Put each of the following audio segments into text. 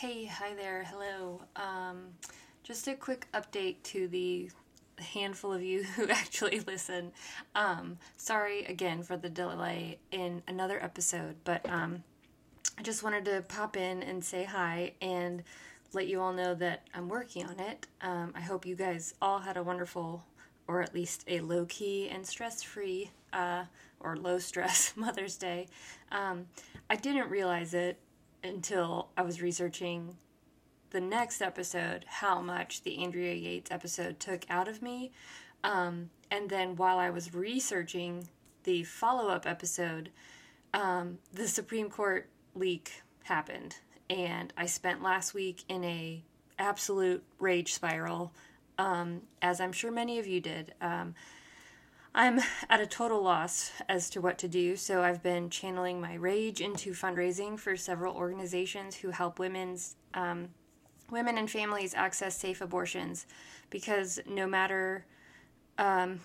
Hey, hi there, hello. Um, just a quick update to the handful of you who actually listen. Um, sorry again for the delay in another episode, but um, I just wanted to pop in and say hi and let you all know that I'm working on it. Um, I hope you guys all had a wonderful, or at least a low key and stress free, uh, or low stress Mother's Day. Um, I didn't realize it until I was researching the next episode how much the Andrea Yates episode took out of me. Um, and then while I was researching the follow up episode, um, the Supreme Court leak happened, and I spent last week in a absolute rage spiral, um, as I'm sure many of you did. I'm at a total loss as to what to do, so I've been channeling my rage into fundraising for several organizations who help women's um, women and families access safe abortions, because no matter um,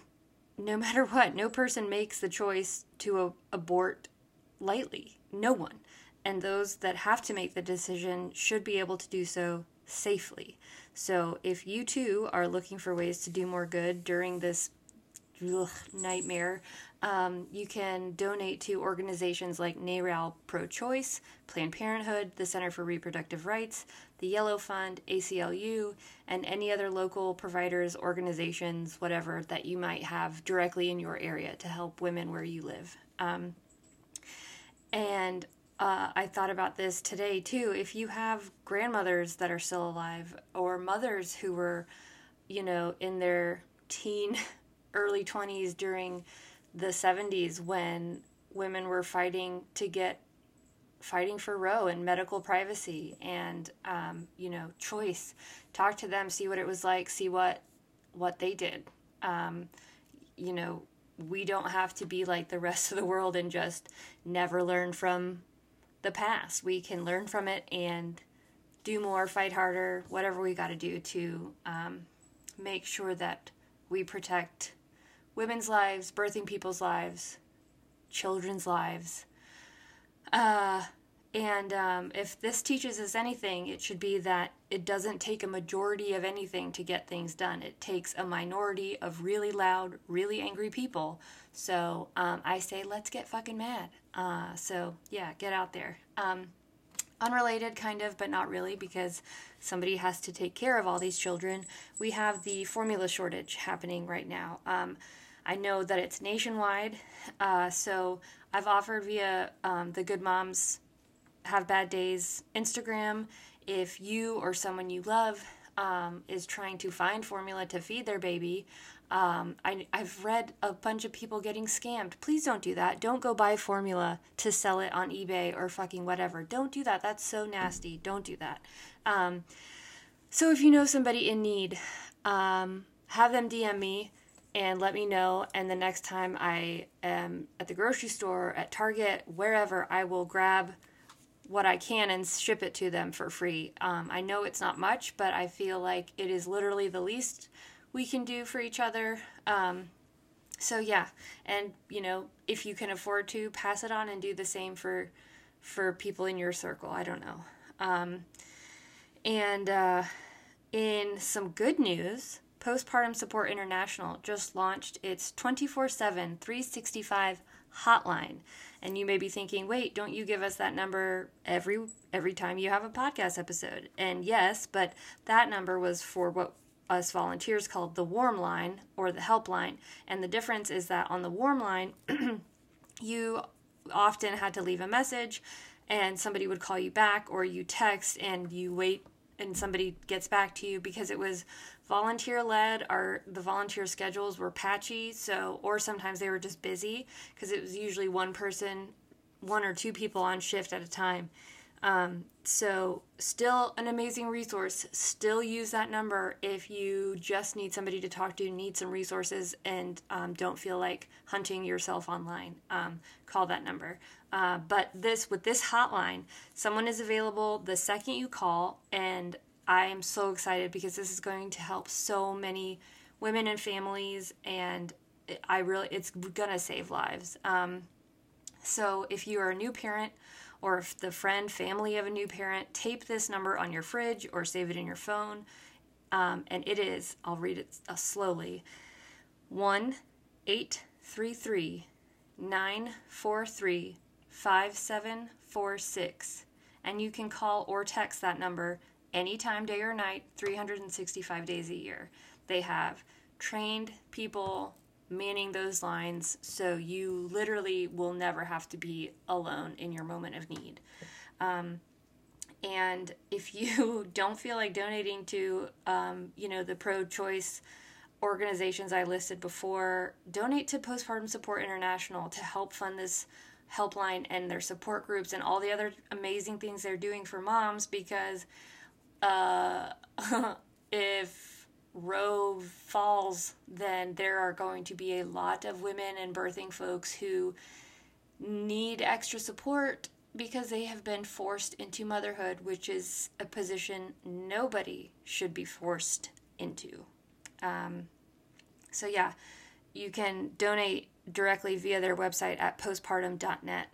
no matter what, no person makes the choice to a- abort lightly. No one, and those that have to make the decision should be able to do so safely. So, if you too are looking for ways to do more good during this ugh, nightmare, um, you can donate to organizations like NARAL Pro Choice, Planned Parenthood, the Center for Reproductive Rights, the Yellow Fund, ACLU, and any other local providers, organizations, whatever that you might have directly in your area to help women where you live. Um, and uh, I thought about this today too. If you have grandmothers that are still alive or mothers who were, you know, in their teen early 20s during the 70s when women were fighting to get fighting for Roe and medical privacy and um, you know choice. Talk to them, see what it was like, see what what they did. Um, you know, we don't have to be like the rest of the world and just never learn from the past. We can learn from it and do more, fight harder, whatever we got to do to um, make sure that we protect women's lives, birthing people's lives, children's lives. Uh, and um, if this teaches us anything, it should be that it doesn't take a majority of anything to get things done. It takes a minority of really loud, really angry people. So um, I say, let's get fucking mad. Uh, so yeah, get out there. Um, unrelated, kind of, but not really, because somebody has to take care of all these children. We have the formula shortage happening right now. I know that it's nationwide, uh, so I've offered via um, the Good Moms Have Bad Days Instagram if you or someone you love um, is trying to find formula to feed their baby. Um, I, I've read a bunch of people getting scammed. Please don't do that. Don't go buy formula to sell it on eBay or fucking whatever. Don't do that. That's so nasty. Don't do that. Um, so if you know somebody in need, um, have them DM me and let me know. And the next time I am at the grocery store, at Target, wherever, I will grab what I can and ship it to them for free. Um, I know it's not much, but I feel like it is literally the least we can do for each other. Um, so yeah, and you know, if you can afford to, pass it on and do the same for for people in your circle. I don't know. Um, and uh, in some good news, Postpartum Support International just launched its 24 7, 365 hotline. And you may be thinking, wait, don't you give us that number every every time you have a podcast episode? And yes, but that number was for what us volunteers called the warm line or the helpline. And the difference is that on the warm line, you often had to leave a message and somebody would call you back or you text and you wait and somebody gets back to you because it was volunteer led our the volunteer schedules were patchy so or sometimes they were just busy because it was usually one person one or two people on shift at a time um, so still an amazing resource. Still use that number if you just need somebody to talk to need some resources and um, don't feel like hunting yourself online. Um, call that number. Uh, but this with this hotline someone is available the second you call and I am so excited because this is going to help so many women and families, and I really, it's gonna save lives. Um, so if you are a new parent or if the friend, family of a new parent, tape this number on your fridge or save it in your phone. Um, and it is, I'll read it uh, slowly 1 833 943 5746. And you can call or text that number anytime, day or night, 365 days a year. They have trained people manning those lines so you literally will never have to be alone in your moment of need. Um, and if you don't feel like donating to, um, you know, the pro-choice organizations I listed before, donate to Postpartum Support International to help fund this helpline and their support groups and all the other amazing things they're doing for moms because uh, if Roe falls, then there are going to be a lot of women and birthing folks who need extra support because they have been forced into motherhood, which is a position nobody should be forced into. Um, so, yeah, you can donate directly via their website at postpartum.net.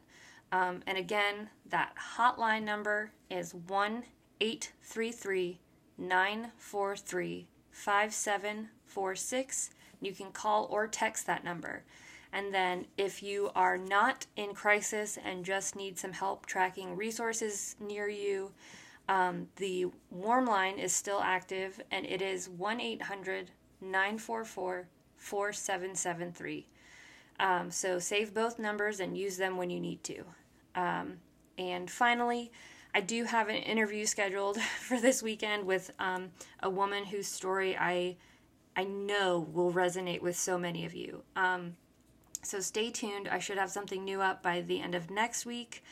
Um, and again, that hotline number is 1 833 943 5746. You can call or text that number. And then, if you are not in crisis and just need some help tracking resources near you, um, the warm line is still active and it is 1 800 944 4773. Um, so save both numbers and use them when you need to. Um, and finally, I do have an interview scheduled for this weekend with um, a woman whose story I I know will resonate with so many of you. Um, so stay tuned. I should have something new up by the end of next week.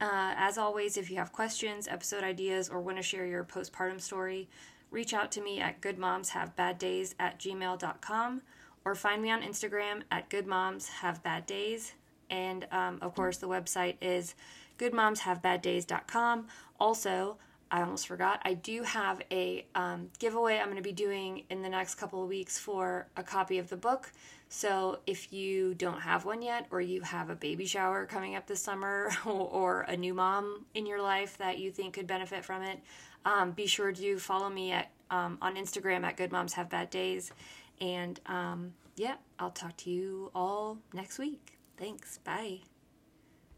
Uh, as always, if you have questions, episode ideas, or want to share your postpartum story, reach out to me at goodmomshavebaddays at gmail.com or find me on Instagram at goodmomshavebaddays. And um, of course, the website is goodmomshavebaddays.com. Also, I almost forgot, I do have a um, giveaway I'm going to be doing in the next couple of weeks for a copy of the book. So if you don't have one yet, or you have a baby shower coming up this summer, or a new mom in your life that you think could benefit from it, um, be sure to follow me at um, on Instagram at Good Moms Have Bad Days. And um, yeah, I'll talk to you all next week. Thanks. Bye.